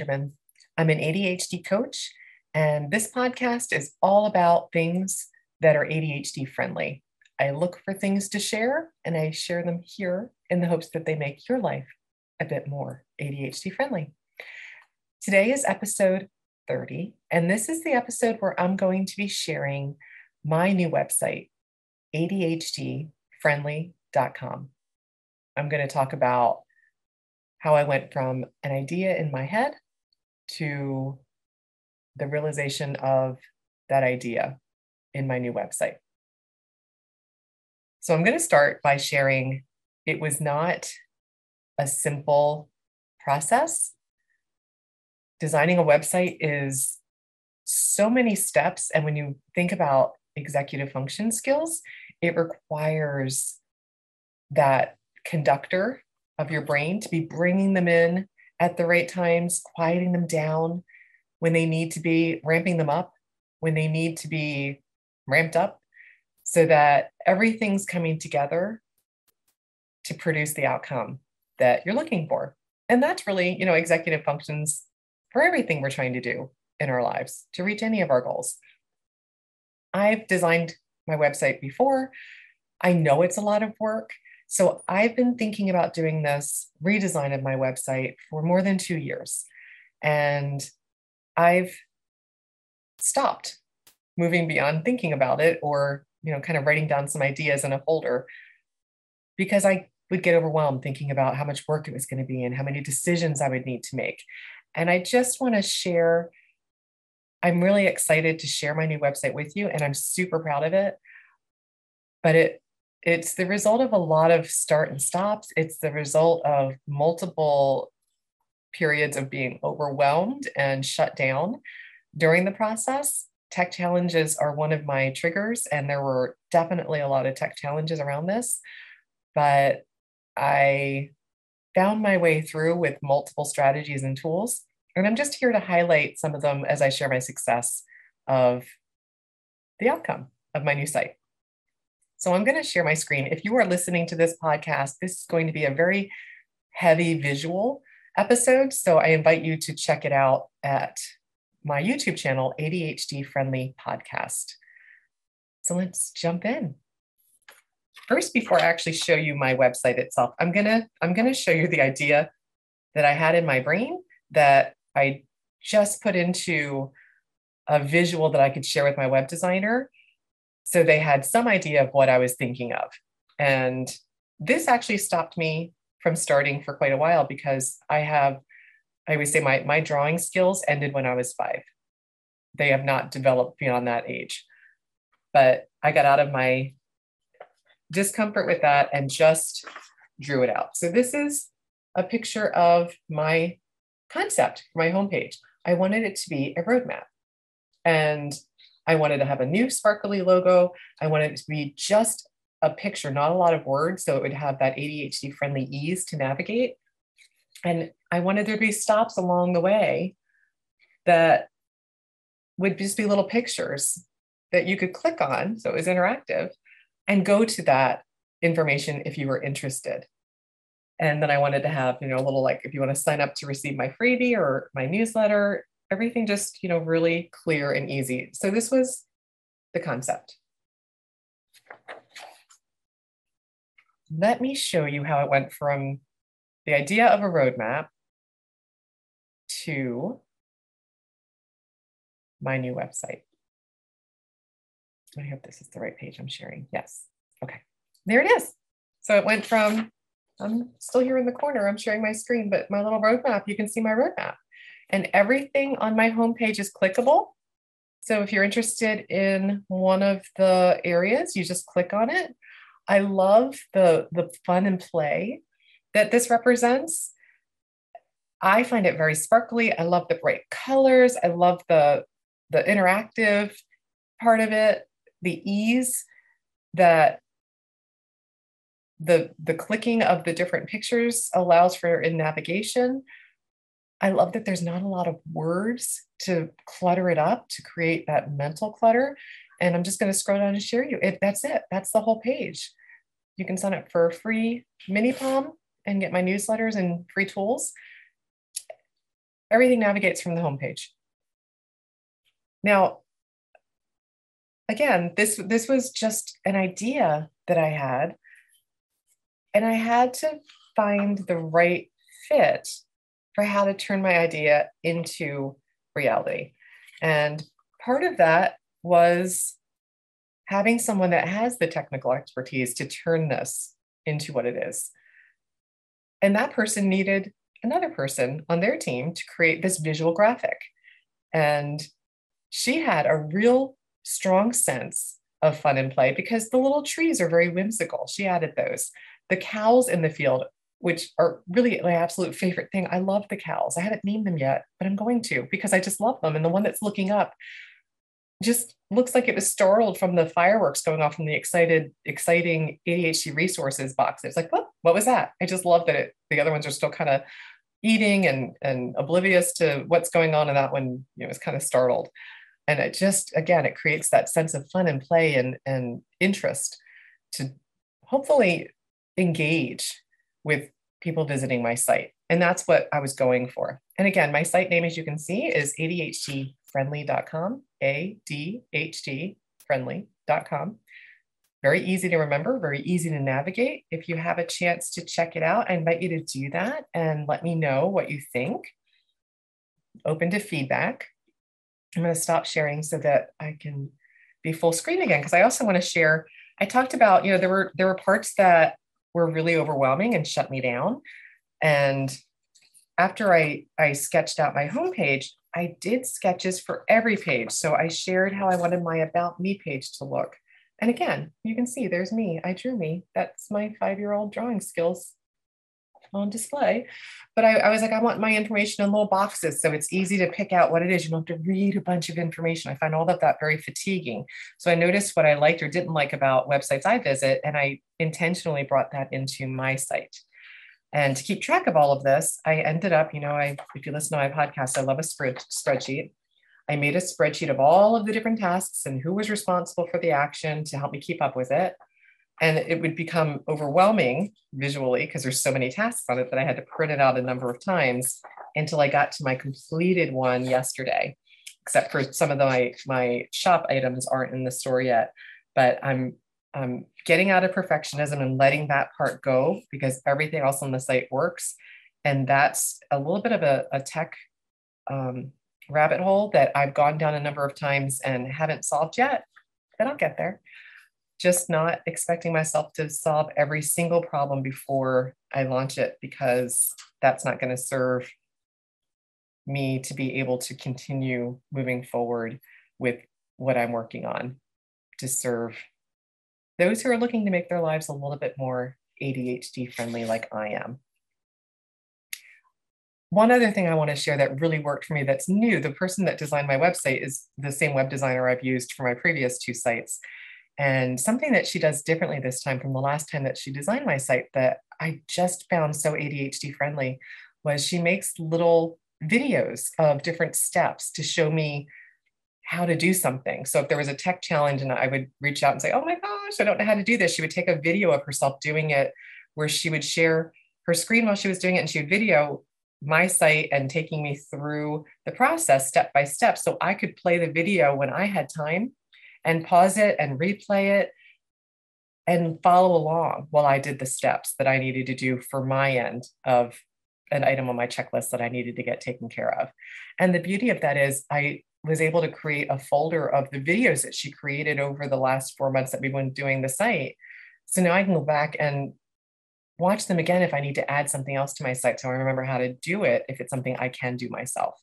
Benderman. I'm an ADHD coach, and this podcast is all about things that are ADHD friendly. I look for things to share, and I share them here in the hopes that they make your life a bit more ADHD friendly. Today is episode 30, and this is the episode where I'm going to be sharing my new website, ADHDfriendly.com. I'm going to talk about how I went from an idea in my head to the realization of that idea in my new website. So I'm going to start by sharing it was not a simple process. Designing a website is so many steps. And when you think about executive function skills, it requires that conductor of your brain to be bringing them in at the right times, quieting them down when they need to be, ramping them up when they need to be ramped up, so that everything's coming together to produce the outcome that you're looking for. And that's really, you know, executive functions for everything we're trying to do in our lives to reach any of our goals. I've designed my website before. I know it's a lot of work. So I've been thinking about doing this redesign of my website for more than two years. And I've stopped moving beyond thinking about it or, you know, kind of writing down some ideas in a folder because I would get overwhelmed thinking about how much work it was going to be and how many decisions I would need to make. And I just want to share. I'm really excited to share my new website with you, and I'm super proud of it. But it it's the result of a lot of start and stops. It's the result of multiple periods of being overwhelmed and shut down during the process. Tech challenges are one of my triggers, and there were definitely a lot of tech challenges around this. But I found my way through with multiple strategies and tools. And I'm just here to highlight some of them as I share my success of the outcome of my new site. So I'm going to share my screen. If you are listening to this podcast, this is going to be a very heavy visual episode. So I invite you to check it out at my YouTube channel, ADHD Friendly Podcast. So let's jump in. First, before I actually show you my website itself, I'm gonna I'm gonna show you the idea that I had in my brain that I just put into a visual that I could share with my web designer so they had some idea of what I was thinking of. And this actually stopped me from starting for quite a while because I have, I always say my, my drawing skills ended when I was five. They have not developed beyond that age. But I got out of my discomfort with that and just drew it out. So this is a picture of my concept my homepage. I wanted it to be a roadmap. And I wanted to have a new sparkly logo. I wanted it to be just a picture, not a lot of words. So it would have that ADHD friendly ease to navigate. And I wanted there to be stops along the way that would just be little pictures that you could click on. So it was interactive and go to that information if you were interested. And then I wanted to have, you know, a little like if you want to sign up to receive my freebie or my newsletter, everything just, you know, really clear and easy. So this was the concept. Let me show you how it went from the idea of a roadmap to my new website. I hope this is the right page I'm sharing. Yes. Okay. There it is. So it went from, I'm still here in the corner, I'm sharing my screen, but my little roadmap, you can see my roadmap and everything on my homepage is clickable. So if you're interested in one of the areas, you just click on it. I love the, the fun and play that this represents. I find it very sparkly. I love the bright colors. I love the, the interactive part of it, the ease that the, the clicking of the different pictures allows for in navigation. I love that there's not a lot of words to clutter it up to create that mental clutter. And I'm just going to scroll down and share you. It, that's it. That's the whole page. You can sign up for a free mini palm and get my newsletters and free tools. everything navigates from the homepage. Now, again, this this was just an idea that I had, and I had to find the right fit for how to turn my idea into reality. And part of that was having someone that has the technical expertise to turn this into what it is. And that person needed another person on their team to create this visual graphic. And she had a real strong sense of fun and play because the little trees are very whimsical. She added those. The cows in the field, which are really my absolute favorite thing. I love the cows. I haven't named them yet, but I'm going to because I just love them. And the one that's looking up just looks like it was startled from the fireworks going off from the excited, exciting ADHD resources box. It's like, what? What was that? I just love that it, the other ones are still kind of eating and and oblivious to what's going on, and that one, you know, was kind of startled. And it just, again, it creates that sense of fun and play and and interest to hopefully engage with people visiting my site. And that's what I was going for. And again, my site name, as you can see, is ADHDfriendly.com, A-D-H-D friendly.com. Very easy to remember, very easy to navigate. If you have a chance to check it out, I invite you to do that and let me know what you think. Open to feedback. I'm going to stop sharing so that I can be full screen again because I also want to share. I talked about, you know, there were there were parts that were really overwhelming and shut me down. And after I, I sketched out my homepage, I did sketches for every page. So I shared how I wanted my About Me page to look. And again, you can see there's me. I drew me. That's my five year old drawing skills on display. But I, I, was like, I want my information in little boxes so it's easy to pick out what it is. You don't have to read a bunch of information. I find all of that very fatiguing. So I noticed what I liked or didn't like about websites I visit, and I intentionally brought that into my site. And to keep track of all of this, I ended up, you know, I if you listen to my podcast, I love a spread, spreadsheet. I made a spreadsheet of all of the different tasks and who was responsible for the action to help me keep up with it and it would become overwhelming visually because there's so many tasks on it that I had to print it out a number of times until I got to my completed one yesterday. Except for some of the, my my shop items aren't in the store yet, but I'm I'm getting out of perfectionism and letting that part go because everything else on the site works, and that's a little bit of a, a tech um, rabbit hole that I've gone down a number of times and haven't solved yet. But I'll get there just not expecting myself to solve every single problem before I launch it because that's not going to serve me to be able to continue moving forward with what I'm working on to serve those who are looking to make their lives a little bit more ADHD friendly, like I am. One other thing I want to share that really worked for me that's new the person that designed my website is the same web designer I've used for my previous two sites. And something that she does differently this time from the last time that she designed my site that I just found so ADHD friendly was she makes little videos of different steps to show me how to do something. So if there was a tech challenge and I would reach out and say, Oh my gosh, I don't know how to do this, she would take a video of herself doing it where she would share her screen while she was doing it and she would video my site and taking me through the process step by step so I could play the video when I had time and pause it and replay it and follow along while I did the steps that I needed to do for my end of an item on my checklist that I needed to get taken care of. And the beauty of that is I was able to create a folder of the videos that she created over the last four months that we've been doing the site. So now I can go back and watch them again if I need to add something else to my site. So I remember how to do it if it's something I can do myself.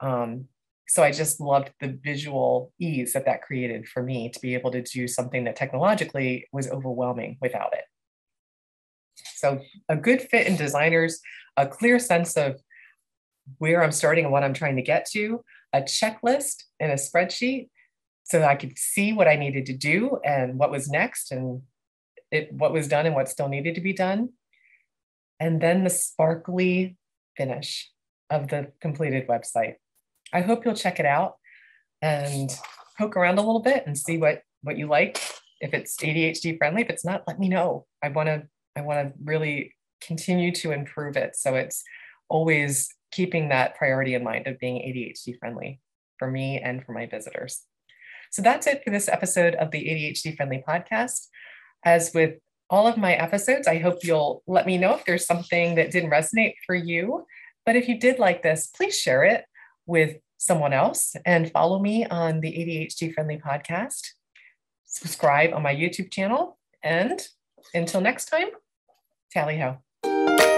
Um, so I just loved the visual ease that that created for me to be able to do something that technologically was overwhelming without it. So a good fit in designers, a clear sense of where I'm starting and what I'm trying to get to, a checklist and a spreadsheet so that I could see what I needed to do and what was next and it what was done and what still needed to be done. And then the sparkly finish of the completed website. I hope you'll check it out and poke around a little bit and see what what you like. If it's ADHD friendly, if it's not, let me know. I want to I want to really continue to improve it so it's always keeping that priority in mind of being ADHD friendly for me and for my visitors. So that's it for this episode of the ADHD Friendly Podcast. As with all of my episodes, I hope you'll let me know if there's something that didn't resonate for you. But if you did like this, please share it with someone else and follow me on the ADHD Friendly Podcast. Subscribe on my YouTube channel. And until next time, tally ho.